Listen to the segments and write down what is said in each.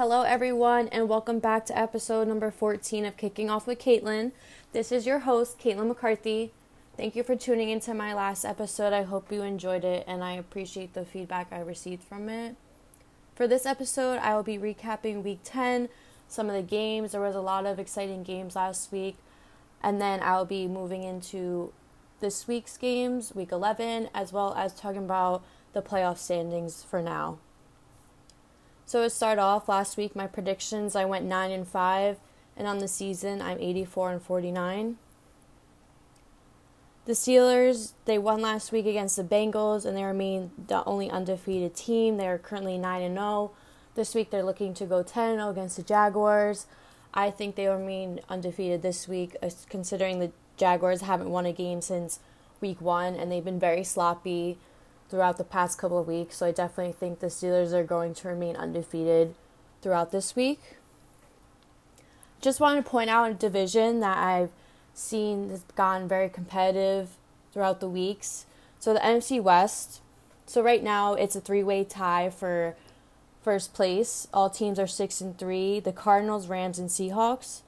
Hello, everyone, and welcome back to episode number 14 of Kicking Off with Caitlin. This is your host, Caitlin McCarthy. Thank you for tuning into my last episode. I hope you enjoyed it, and I appreciate the feedback I received from it. For this episode, I will be recapping week 10, some of the games. There was a lot of exciting games last week, and then I'll be moving into this week's games, week 11, as well as talking about the playoff standings for now. So to start off, last week my predictions I went 9 and 5 and on the season I'm 84 and 49. The Steelers, they won last week against the Bengals and they remain the only undefeated team. They are currently 9 and 0. This week they're looking to go 10 0 against the Jaguars. I think they remain undefeated this week considering the Jaguars haven't won a game since week 1 and they've been very sloppy throughout the past couple of weeks. So I definitely think the Steelers are going to remain undefeated throughout this week. Just want to point out a division that I've seen has gone very competitive throughout the weeks. So the NFC West. So right now it's a three-way tie for first place. All teams are 6 and 3. The Cardinals, Rams and Seahawks.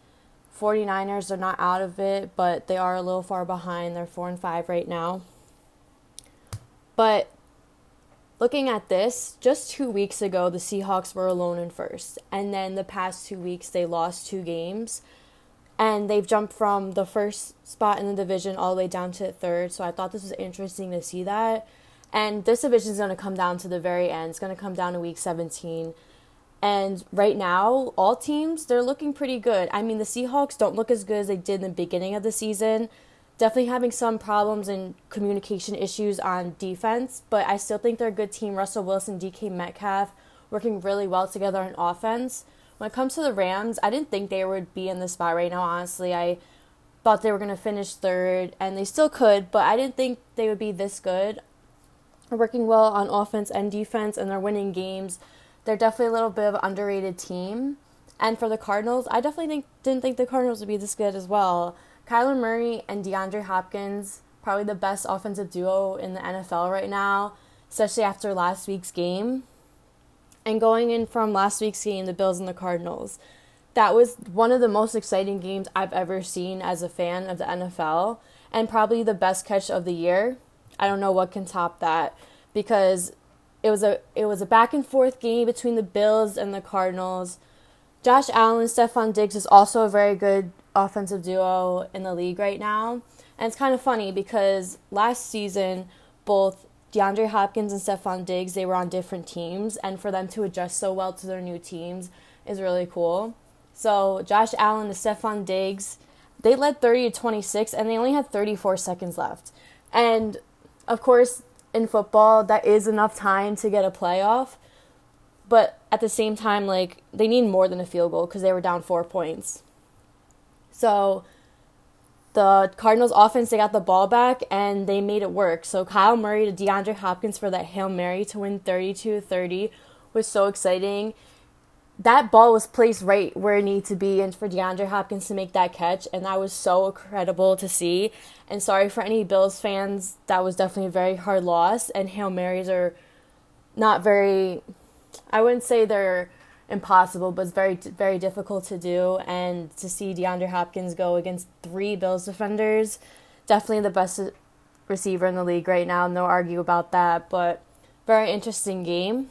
49ers are not out of it, but they are a little far behind. They're 4 and 5 right now. But looking at this, just two weeks ago, the Seahawks were alone in first. And then the past two weeks, they lost two games. And they've jumped from the first spot in the division all the way down to third. So I thought this was interesting to see that. And this division is going to come down to the very end. It's going to come down to week 17. And right now, all teams, they're looking pretty good. I mean, the Seahawks don't look as good as they did in the beginning of the season definitely having some problems and communication issues on defense, but I still think they're a good team. Russell Wilson, DK Metcalf working really well together on offense. When it comes to the Rams, I didn't think they would be in this spot right now, honestly. I thought they were going to finish third, and they still could, but I didn't think they would be this good. They're working well on offense and defense, and they're winning games. They're definitely a little bit of an underrated team. And for the Cardinals, I definitely think, didn't think the Cardinals would be this good as well. Kyler Murray and DeAndre Hopkins, probably the best offensive duo in the NFL right now, especially after last week's game. And going in from last week's game, the Bills and the Cardinals, that was one of the most exciting games I've ever seen as a fan of the NFL, and probably the best catch of the year. I don't know what can top that because it was a it was a back and forth game between the Bills and the Cardinals. Josh Allen, Stefon Diggs is also a very good offensive duo in the league right now. And it's kind of funny because last season, both DeAndre Hopkins and Stefon Diggs, they were on different teams, and for them to adjust so well to their new teams is really cool. So Josh Allen and Stefon Diggs, they led 30 to 26, and they only had 34 seconds left. And of course, in football, that is enough time to get a playoff. But at the same time, like they need more than a field goal because they were down four points. So the Cardinals offense, they got the ball back and they made it work. So Kyler Murray to DeAndre Hopkins for that Hail Mary to win 32 30 was so exciting. That ball was placed right where it needed to be, and for DeAndre Hopkins to make that catch, and that was so incredible to see. And sorry for any Bills fans, that was definitely a very hard loss. And Hail Marys are not very, I wouldn't say they're impossible, but it's very very difficult to do. And to see DeAndre Hopkins go against three Bills defenders, definitely the best receiver in the league right now. No argue about that. But very interesting game.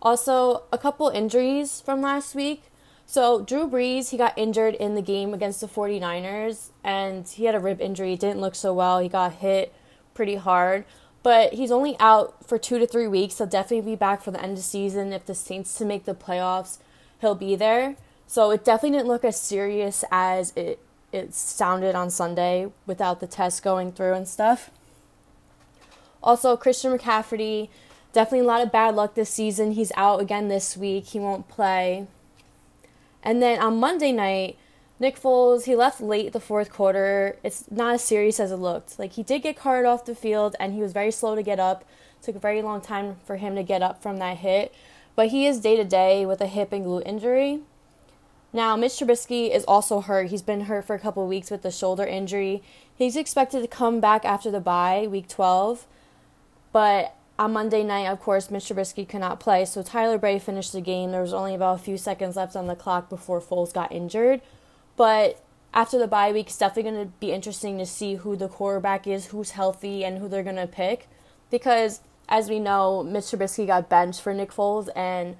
Also, a couple injuries from last week. So, Drew Brees, he got injured in the game against the 49ers, and he had a rib injury. Didn't look so well. He got hit pretty hard but he's only out for two to three weeks. He'll definitely be back for the end of season. If the Saints to make the playoffs, he'll be there. So it definitely didn't look as serious as it it sounded on Sunday without the test going through and stuff. Also, Christian McCaffrey, definitely a lot of bad luck this season. He's out again this week. He won't play. And then on Monday night, Nick Foles, he left late the fourth quarter. It's not as serious as it looked. Like he did get carted off the field and he was very slow to get up. It took a very long time for him to get up from that hit. But he is day to day with a hip and glute injury. Now, Mitch Trubisky is also hurt. He's been hurt for a couple weeks with the shoulder injury. He's expected to come back after the bye, week 12. But on Monday night, of course, Mitch Trubisky could not play, so Tyler Bray finished the game. There was only about a few seconds left on the clock before Foles got injured. But after the bye week, it's definitely going to be interesting to see who the quarterback is, who's healthy, and who they're going to pick. Because, as we know, Mitch Trubisky got benched for Nick Foles, and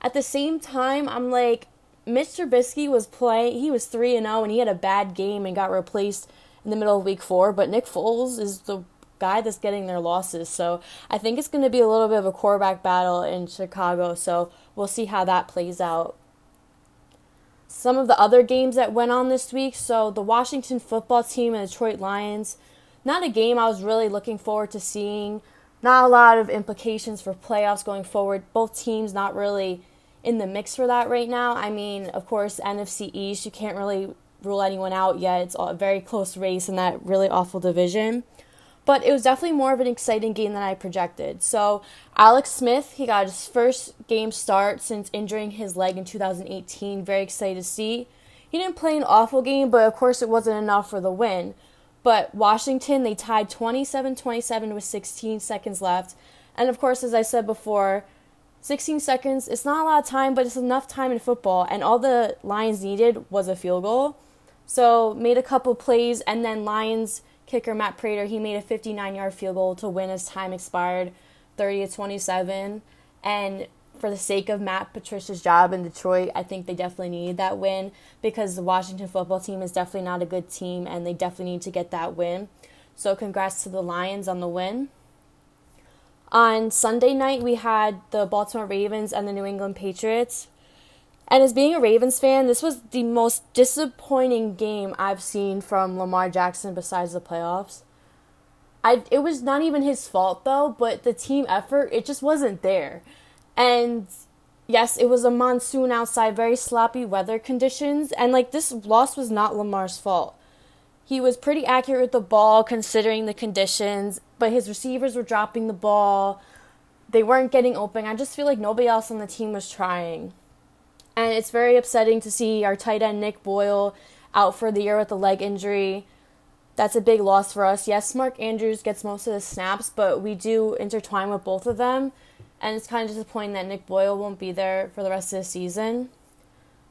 at the same time, I'm like, Mitch Trubisky was playing, he was 3 and 0, and he had a bad game and got replaced in the middle of week four, but Nick Foles is the guy that's getting their losses. So I think it's going to be a little bit of a quarterback battle in Chicago. So we'll see how that plays out. Some of the other games that went on this week. So the Washington football team and Detroit Lions. Not a game I was really looking forward to seeing. Not a lot of implications for playoffs going forward. Both teams not really in the mix for that right now. I mean, of course, NFC East, you can't really rule anyone out yet. It's a very close race in that really awful division. But it was definitely more of an exciting game than I projected. So, Alex Smith, he got his first game start since injuring his leg in 2018. Very excited to see. He didn't play an awful game, but of course, it wasn't enough for the win. But Washington, they tied 27 27 with 16 seconds left. And of course, as I said before, 16 seconds, it's not a lot of time, but it's enough time in football. And all the Lions needed was a field goal. So made a couple plays, and then Lions kicker Matt Prater he made a 59 yard field goal to win as time expired, 30 to 27. And for the sake of Matt Patricia's job in Detroit, I think they definitely need that win because the Washington football team is definitely not a good team, and they definitely need to get that win. So congrats to the Lions on the win. On Sunday night, we had the Baltimore Ravens and the New England Patriots. And as being a Ravens fan, this was the most disappointing game I've seen from Lamar Jackson besides the playoffs. I it was not even his fault though, but the team effort, it just wasn't there. And yes, it was a monsoon outside, very sloppy weather conditions, and like this loss was not Lamar's fault. He was pretty accurate with the ball considering the conditions, but his receivers were dropping the ball. They weren't getting open. I just feel like nobody else on the team was trying. And it's very upsetting to see our tight end Nick Boyle out for the year with a leg injury. That's a big loss for us. Yes, Mark Andrews gets most of the snaps, but we do intertwine with both of them. And it's kind of disappointing that Nick Boyle won't be there for the rest of the season.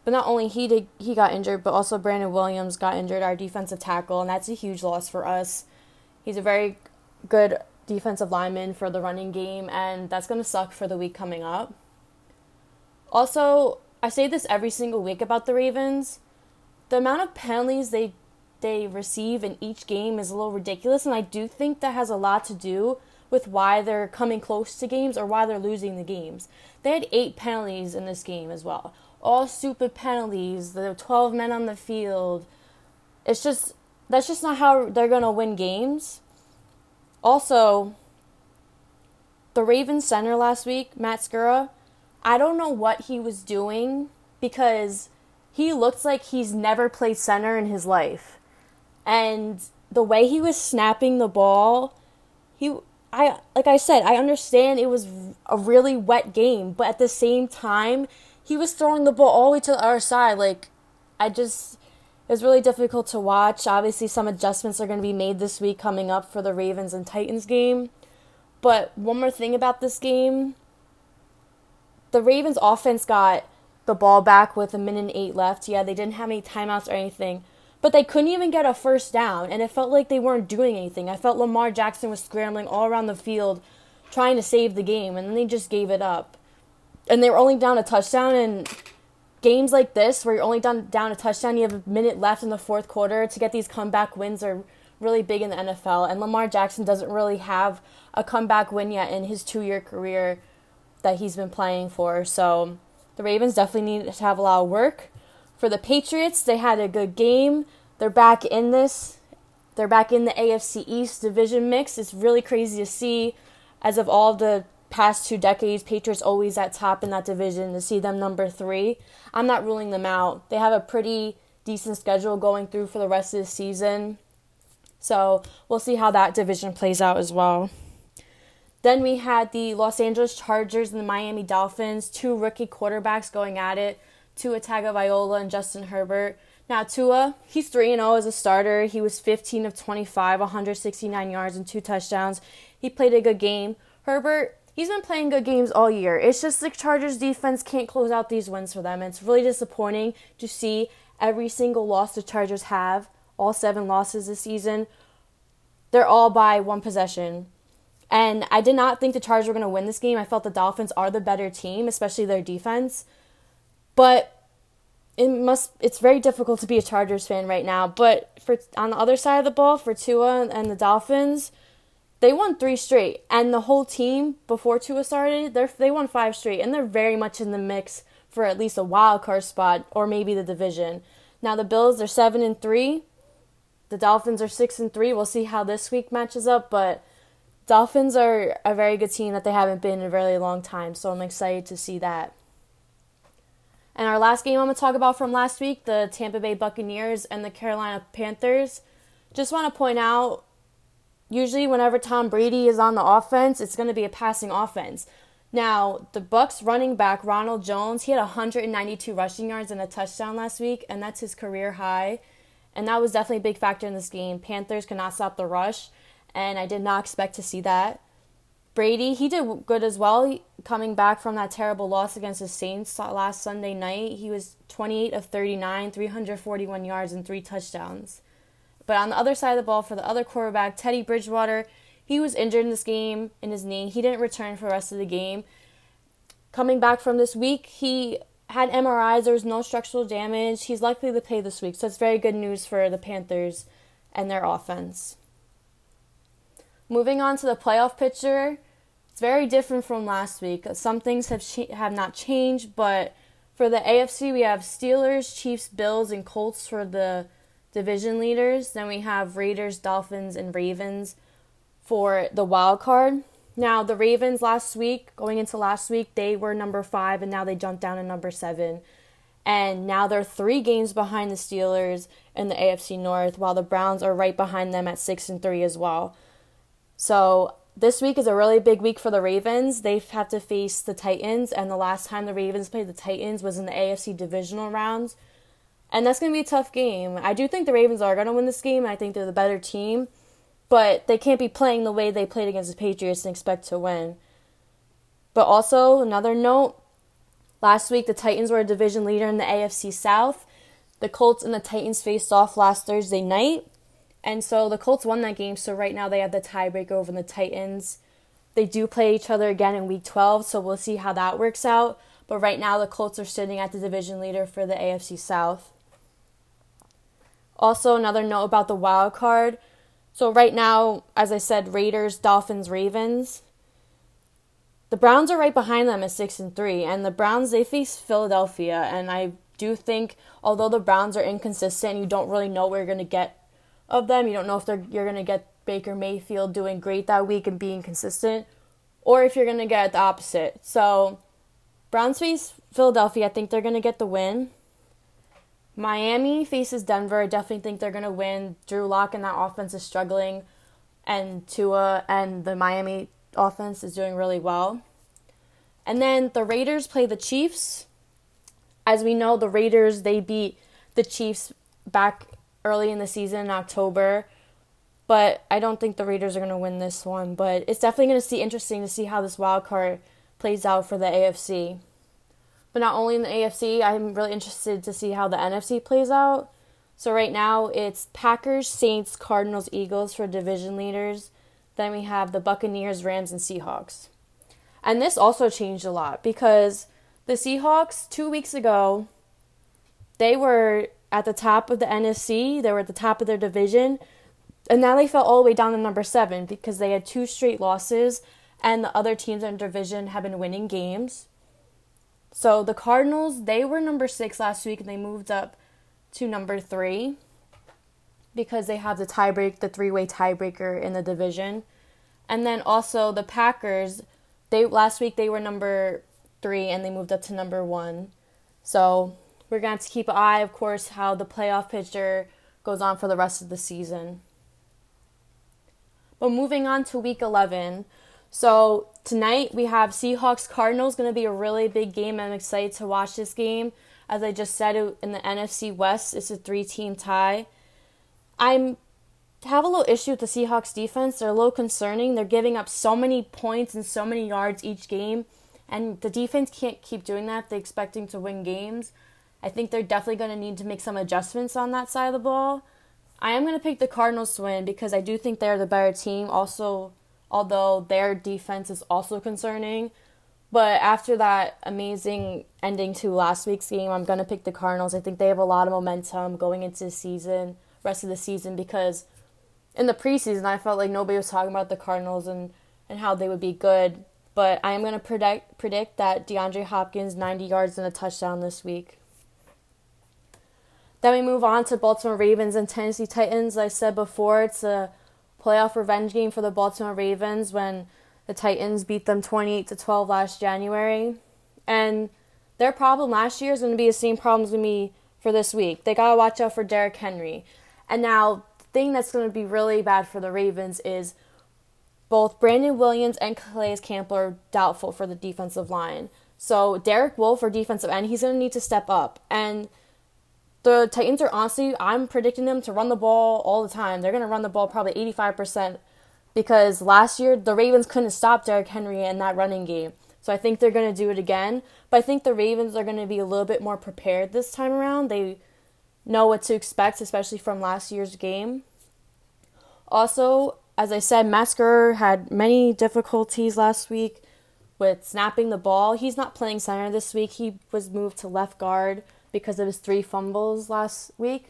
But not only he did he got injured, but also Brandon Williams got injured, our defensive tackle, and that's a huge loss for us. He's a very good defensive lineman for the running game, and that's going to suck for the week coming up. Also, I say this every single week about the Ravens. The amount of penalties they they receive in each game is a little ridiculous, and I do think that has a lot to do with why they're coming close to games or why they're losing the games. They had eight penalties in this game as well. All stupid penalties, the 12 men on the field. It's just, that's just not how they're going to win games. Also, the Ravens center last week, Matt Skura, I don't know what he was doing because he looks like he's never played center in his life. And the way he was snapping the ball, he I like I said, I understand it was a really wet game, but at the same time, he was throwing the ball all the way to the other side. Like I just it was really difficult to watch. Obviously, some adjustments are going to be made this week coming up for the Ravens and Titans game. But one more thing about this game the Ravens offense got the ball back with a minute and eight left. Yeah, they didn't have any timeouts or anything, but they couldn't even get a first down, and it felt like they weren't doing anything. I felt Lamar Jackson was scrambling all around the field trying to save the game, and then they just gave it up. And they were only down a touchdown, and games like this, where you're only down, down a touchdown, you have a minute left in the fourth quarter to get these comeback wins are really big in the NFL. And Lamar Jackson doesn't really have a comeback win yet in his two year career that he's been playing for. So the Ravens definitely need to have a lot of work. For the Patriots, they had a good game. They're back in this. They're back in the AFC East division mix. It's really crazy to see. As of all the past two decades, Patriots always at top in that division. To see them number three, I'm not ruling them out. They have a pretty decent schedule going through for the rest of the season. So we'll see how that division plays out as well. Then we had the Los Angeles Chargers and the Miami Dolphins, two rookie quarterbacks going at it, Tua Tagovailoa and Justin Herbert. Now Tua, he's 3 0 as a starter. He was 15 of 25, 169 yards and two touchdowns. He played a good game. Herbert, he's been playing good games all year. It's just the Chargers defense can't close out these wins for them. It's really disappointing to see every single loss the Chargers have, all seven losses this season, they're all by one possession. And I did not think the Chargers were going to win this game. I felt the Dolphins are the better team, especially their defense. But it must it's very difficult to be a Chargers fan right now. But for on the other side of the ball for Tua and the Dolphins, they won three straight, and the whole team before Tua started, they they won five straight, and they're very much in the mix for at least a wild card spot or maybe the division. Now the Bills are seven and three, the Dolphins are six and three. We'll see how this week matches up, but Dolphins are a very good team that they haven't been in a very long time, so I'm excited to see that. And our last game I'm going to talk about from last week, the Tampa Bay Buccaneers and the Carolina Panthers. Just want to point out usually whenever Tom Brady is on the offense, it's going to be a passing offense. Now, the Bucks running back Ronald Jones, he had 192 rushing yards and a touchdown last week, and that's his career high. And that was definitely a big factor in this game. Panthers could not stop the rush, and I did not expect to see that. Brady, he did good as well, coming back from that terrible loss against the Saints last Sunday night. He was 28 of 39, 341 yards, and three touchdowns. But on the other side of the ball, for the other quarterback, Teddy Bridgewater, he was injured in this game in his knee. He didn't return for the rest of the game. Coming back from this week, he had MRIs. There was no structural damage. He's likely to play this week, so it's very good news for the Panthers and their offense. Moving on to the playoff picture, it's very different from last week. Some things have have not changed, but for the AFC, we have Steelers, Chiefs, Bills, and Colts for the division leaders. Then we have Raiders, Dolphins, and Ravens for the wild card. Now, the Ravens last week, going into last week, they were number five, and now they jumped down to number seven. And now they're three games behind the Steelers in the AFC North, while the Browns are right behind them at six and three as well. So this week is a really big week for the Ravens. They have to face the Titans, and the last time the Ravens played the Titans was in the AFC divisional rounds. And that's going to be a tough game. I do think the Ravens are going to win this game. I think they're the better team but they can't be playing the way they played against the Patriots and expect to win. But also, another note last week, the Titans were a division leader in the AFC South. The Colts and the Titans faced off last Thursday night. And so the Colts won that game. So right now they have the tiebreaker over the Titans. They do play each other again in week 12. So we'll see how that works out. But right now the Colts are sitting at the division leader for the AFC South. Also, another note about the wild card. So right now, as I said, Raiders, Dolphins, Ravens. The Browns are right behind them at six and three, and the Browns they face Philadelphia, and I do think although the Browns are inconsistent, you don't really know where you're gonna get of them. You don't know if they're you're gonna get Baker Mayfield doing great that week and being consistent, or if you're gonna get the opposite. So Browns face Philadelphia. I think they're gonna get the win. Miami faces Denver. I definitely think they're to win. Drew Lock and that offense is struggling, and Tua and the Miami offense is doing really well. And then the Raiders play the Chiefs. As we know, the Raiders they beat the Chiefs back early in the season in October. But I don't think the Raiders are going to win this one. But it's definitely going to see interesting to see how this wild card plays out for the AFC. But not only in the AFC, I'm really interested to see how the NFC plays out. So right now it's Packers, Saints, Cardinals, Eagles for division leaders. Then we have the Buccaneers, Rams, and Seahawks. And this also changed a lot because the Seahawks, two weeks ago, they were at the top of the NFC, they were at the top of their division, and now they fell all the way down to number seven because they had two straight losses, and the other teams in division have been winning games. So the Cardinals, they were number six last week and they moved up to number three because they have the tiebreak, the three way tiebreaker in the division. And then also the Packers, they last week they were number three and they moved up to number one. So we're going to keep an eye, of course, how the playoff picture goes on for the rest of the season. But moving on to week 11. So tonight we have Seahawks Cardinals going to be a really big game. I'm excited to watch this game. As I just said in the NFC West, it's a three team tie. I'm have a little issue with the Seahawks defense. They're a little concerning. They're giving up so many points and so many yards each game, and the defense can't keep doing that. They're expecting to win games. I think they're definitely going to need to make some adjustments on that side of the ball. I am going to pick the Cardinals to win because I do think they're the better team. Also, although their defense is also concerning. But after that amazing ending to last week's game, I'm going to pick the Cardinals. I think they have a lot of momentum going into the season, rest of the season, because in the preseason, I felt like nobody was talking about the Cardinals and, and how they would be good. But I am going to predict, predict that DeAndre Hopkins 90 yards and a touchdown this week. Then we move on to Baltimore Ravens and Tennessee Titans. Like I said before, it's a playoff revenge game for the Baltimore Ravens when the Titans beat them 28 to 12 last January. And their problem last year is going to be the same problem as going to be for this week. They got to watch out for Derrick Henry. And now, the thing that's going to be really bad for the Ravens is both Brandon Williams and Calais Campbell are doubtful for the defensive line. So Derek Wolfe for defensive end, he's going to need to step up. And the Titans are honestly, I'm predicting them to run the ball all the time. They're going to run the ball probably 85% because last year the Ravens couldn't stop Derrick Henry in that running game. So I think they're going to do it again. But I think the Ravens are going to be a little bit more prepared this time around. They know what to expect, especially from last year's game. Also, as I said, Matt Skura had many difficulties last week with snapping the ball. He's not playing center this week. He was moved to left guard because of his three fumbles last week.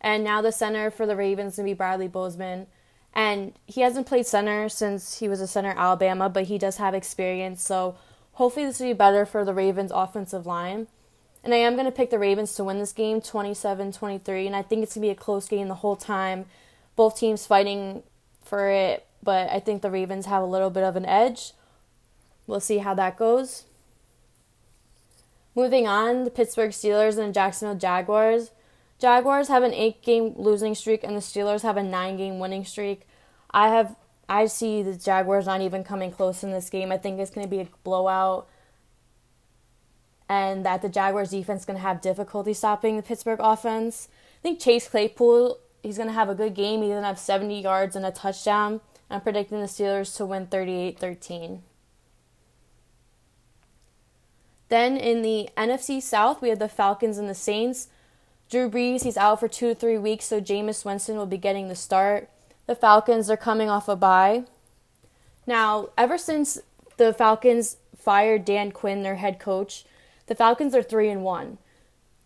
And now the center for the Ravens is going to be Bradley Bozeman. And he hasn't played center since he was a center Alabama, but he does have experience. So hopefully this will be better for the Ravens offensive line. And I am going to pick the Ravens to win this game 27 23. And I think it's going to be a close game the whole time. Both teams fighting for it, but I think the Ravens have a little bit of an edge. We'll see how that goes. Moving on, the Pittsburgh Steelers and the Jacksonville Jaguars. Jaguars have an eight game losing streak and the Steelers have a nine game winning streak. I have I see the Jaguars not even coming close in this game. I think it's going to be a blowout and that the Jaguars defense is going to have difficulty stopping the Pittsburgh offense. I think Chase Claypool, he's going to have a good game. He's to have 70 yards and a touchdown. I'm predicting the Steelers to win 38 13. Then in the NFC South, we have the Falcons and the Saints. Drew Brees, he's out for two to three weeks, so Jameis Winston will be getting the start. The Falcons are coming off a bye. Now, ever since the Falcons fired Dan Quinn, their head coach, the Falcons are three and one.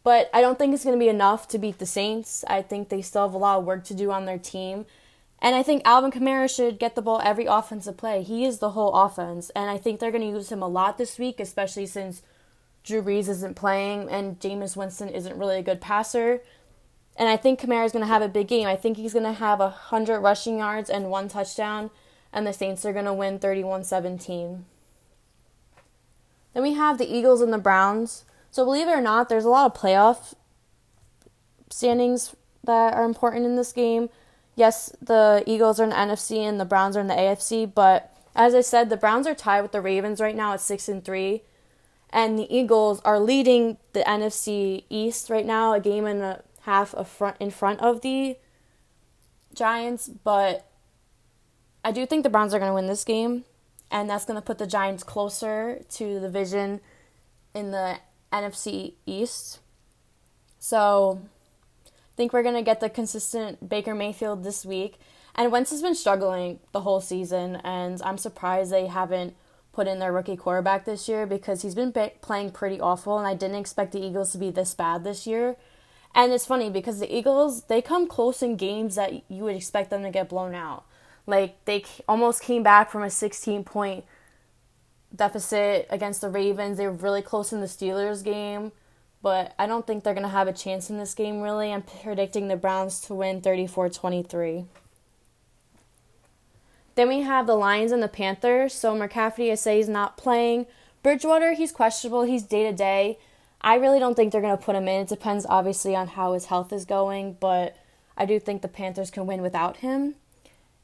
But I don't think it's going to be enough to beat the Saints. I think they still have a lot of work to do on their team. And I think Alvin Kamara should get the ball every offensive play. He is the whole offense. And I think they're going to use him a lot this week, especially since Drew Brees isn't playing and Jameis Winston isn't really a good passer. And I think Kamara is going to have a big game. I think he's going to have 100 rushing yards and one touchdown, and the Saints are going to win 31 17. Then we have the Eagles and the Browns. So, believe it or not, there's a lot of playoff standings that are important in this game. Yes, the Eagles are in the NFC and the Browns are in the AFC, but as I said, the Browns are tied with the Ravens right now at 6 and 3 and the Eagles are leading the NFC East right now, a game and a half of front in front of the Giants, but I do think the Browns are going to win this game, and that's going to put the Giants closer to the division in the NFC East. So, I think we're going to get the consistent Baker Mayfield this week. And Wentz has been struggling the whole season, and I'm surprised they haven't put in their rookie quarterback this year because he's been playing pretty awful, and I didn't expect the Eagles to be this bad this year. And it's funny because the Eagles they come close in games that you would expect them to get blown out. Like they almost came back from a 16 point deficit against the Ravens. They were really close in the Steelers game, but I don't think they're going to have a chance in this game really. I'm predicting the Browns to win 34-23. Then we have the Lions and the Panthers. So McCaffrey, I say he's not playing. Bridgewater, he's questionable. He's day to day. I really don't think they're going to put him in. It depends, obviously, on how his health is going, but I do think the Panthers can win without him.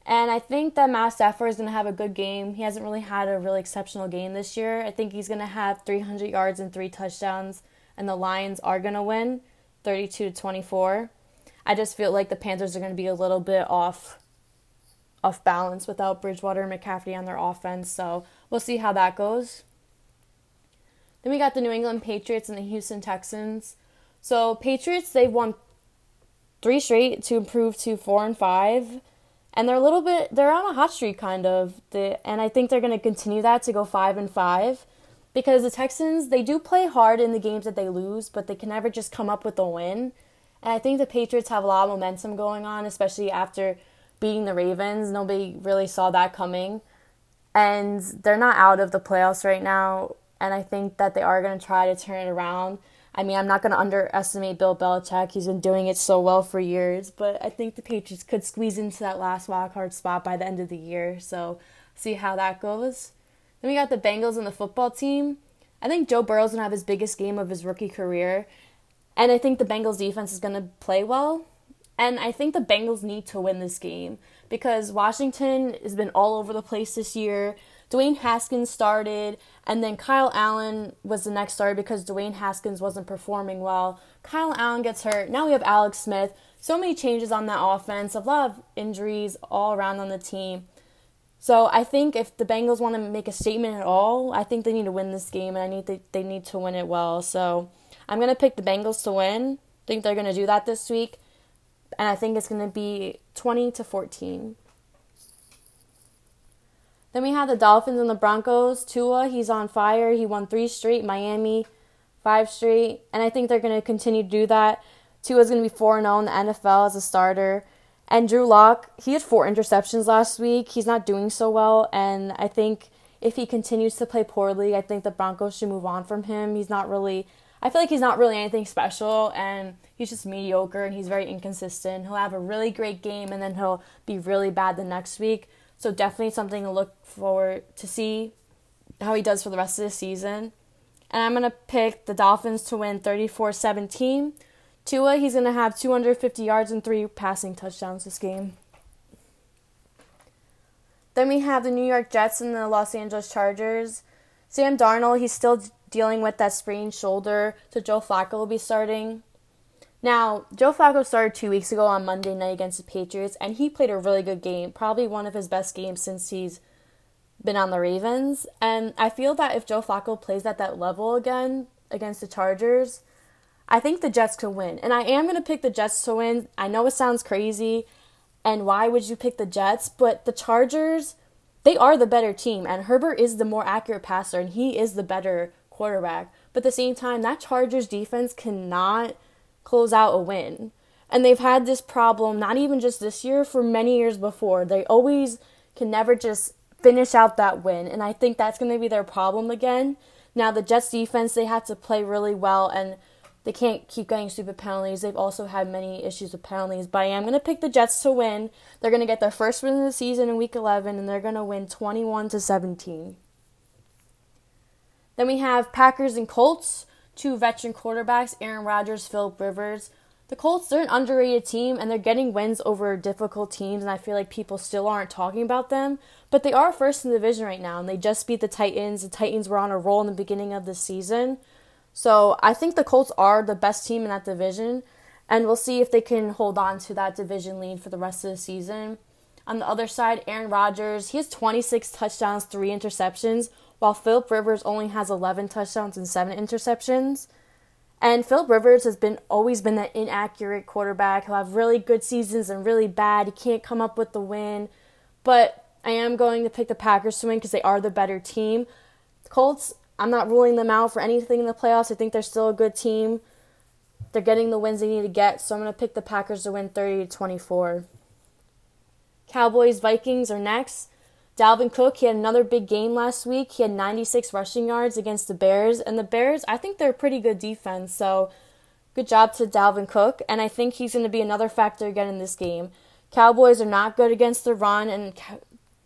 And I think that Matt Stafford is going to have a good game. He hasn't really had a really exceptional game this year. I think he's going to have 300 yards and three touchdowns, and the Lions are going to win 32 to 24. I just feel like the Panthers are going to be a little bit off off balance without Bridgewater and McCaffrey on their offense. So we'll see how that goes. Then we got the New England Patriots and the Houston Texans. So Patriots, they've won three straight to improve to four and five. And they're a little bit they're on a hot streak kind of. The, and I think they're gonna continue that to go five and five. Because the Texans, they do play hard in the games that they lose, but they can never just come up with a win. And I think the Patriots have a lot of momentum going on, especially after beating the Ravens. Nobody really saw that coming. And they're not out of the playoffs right now. And I think that they are going to try to turn it around. I mean, I'm not going to underestimate Bill Belichick. He's been doing it so well for years. But I think the Patriots could squeeze into that last wildcard spot by the end of the year. So, see how that goes. Then we got the Bengals and the football team. I think Joe Burrow's going to have his biggest game of his rookie career. And I think the Bengals defense is going to play well. And I think the Bengals need to win this game because Washington has been all over the place this year. Dwayne Haskins started, and then Kyle Allen was the next starter because Dwayne Haskins wasn't performing well. Kyle Allen gets hurt. Now we have Alex Smith. So many changes on that offense, a lot of injuries all around on the team. So I think if the Bengals want to make a statement at all, I think they need to win this game, and I need to, they need to win it well. So I'm gonna pick the Bengals to win. Think they're gonna do that this week, and I think it's gonna be 20 to 14. Then we have the Dolphins and the Broncos. Tua, he's on fire. He won three straight. Miami, five straight, and I think they're gonna continue to do that. Tua's gonna be 4 0 in the NFL as a starter. And Drew Lock, he had four interceptions last week. He's not doing so well, and I think if he continues to play poorly, I think the Broncos should move on from him. He's not really I feel like he's not really anything special and he's just mediocre and he's very inconsistent. He'll have a really great game and then he'll be really bad the next week. So definitely something to look forward to see how he does for the rest of the season. And I'm going to pick the Dolphins to win 34-17. Tua, he's going to have 250 yards and 3 passing touchdowns this game. Then we have the New York Jets and the Los Angeles Chargers. Sam Darnold, he's still dealing with that sprained shoulder, so Joe Flacco will be starting. Now, Joe Flacco started two weeks ago on Monday night against the Patriots, and he played a really good game, probably one of his best games since he's been on the Ravens. And I feel that if Joe Flacco plays at that level again against the Chargers, I think the Jets could win. And I am going to pick the Jets to win. I know it sounds crazy, and why would you pick the Jets? But the Chargers, they are the better team, and Herbert is the more accurate passer, and he is the better quarterback. But at the same time, that Chargers defense cannot close out a win. And they've had this problem not even just this year, for many years before. They always can never just finish out that win. And I think that's going to be their problem again. Now, the Jets defense, they have to play really well and they can't keep getting stupid penalties. They've also had many issues with penalties. But I am going to pick the Jets to win. They're going to get their first win of the season in week 11 and they're going to win 21 to 17. Then we have Packers and Colts, two veteran quarterbacks, Aaron Rodgers, Philip Rivers. The Colts, they're an underrated team and they're getting wins over difficult teams, and I feel like people still aren't talking about them. But they are first in the division right now, and they just beat the Titans. The Titans were on a roll in the beginning of the season. So I think the Colts are the best team in that division, and we'll see if they can hold on to that division lead for the rest of the season. On the other side, Aaron Rodgers, he has 26 touchdowns, three interceptions, while Philip Rivers only has 11 touchdowns and 7 interceptions. And Philip Rivers has been always been that inaccurate quarterback. He'll have really good seasons and really bad. He can't come up with the win. But I am going to pick the Packers to win because they are the better team. Colts, I'm not ruling them out for anything in the playoffs. I think they're still a good team. They're getting the wins they need to get, so I'm going to pick the Packers to win 30 to 24. Cowboys Vikings are next. Dalvin Cook, he had another big game last week. He had 96 rushing yards against the Bears. And the Bears, I think they're a pretty good defense. So good job to Dalvin Cook. And I think he's going to be another factor again in this game. Cowboys are not good against the run. And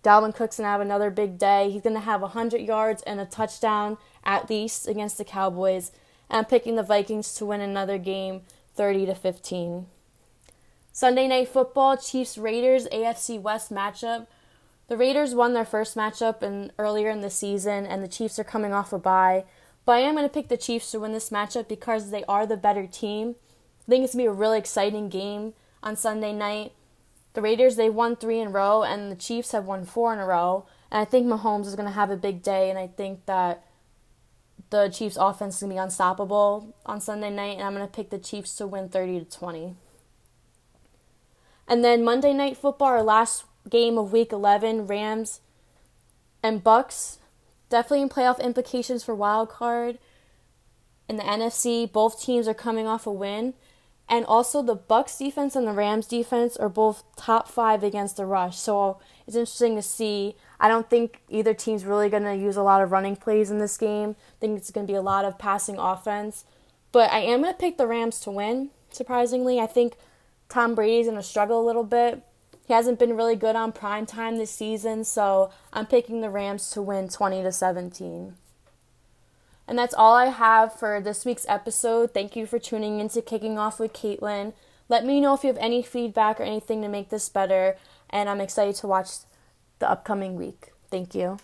Dalvin Cook's going to have another big day. He's going to have 100 yards and a touchdown at least against the Cowboys. And I'm picking the Vikings to win another game 30 to 15. Sunday night football, Chiefs Raiders AFC West matchup. The Raiders won their first matchup in, earlier in the season, and the Chiefs are coming off a bye. But I am going to pick the Chiefs to win this matchup because they are the better team. I think it's going to be a really exciting game. on Sunday night. The Raiders they won three in a row, and the Chiefs have won four in a row. And I think Mahomes is going to have a big day, and I think that the Chiefs' offense is going to be unstoppable on Sunday night, and I'm going to pick the Chiefs to win 30 to 20. And then Monday Night Football, our last game of Week 11, Rams and Bucks. Definitely in playoff implications for wild card. In the NFC, both teams are coming off a win. And also the Bucks defense and the Rams defense are both top five against the rush. So it's interesting to see. I don't think either team's really going to use a lot of running plays in this game. I think it's going to be a lot of passing offense. But I am going to pick the Rams to win, surprisingly. I think Tom Brady's going to struggle a little bit. He hasn't been really good on prime time this season, so I'm picking the Rams to win 20 to 17. And that's all I have for this week's episode. Thank you for tuning in to Kicking Off with Caitlin. Let me know if you have any feedback or anything to make this better, and I'm excited to watch the upcoming week. Thank you.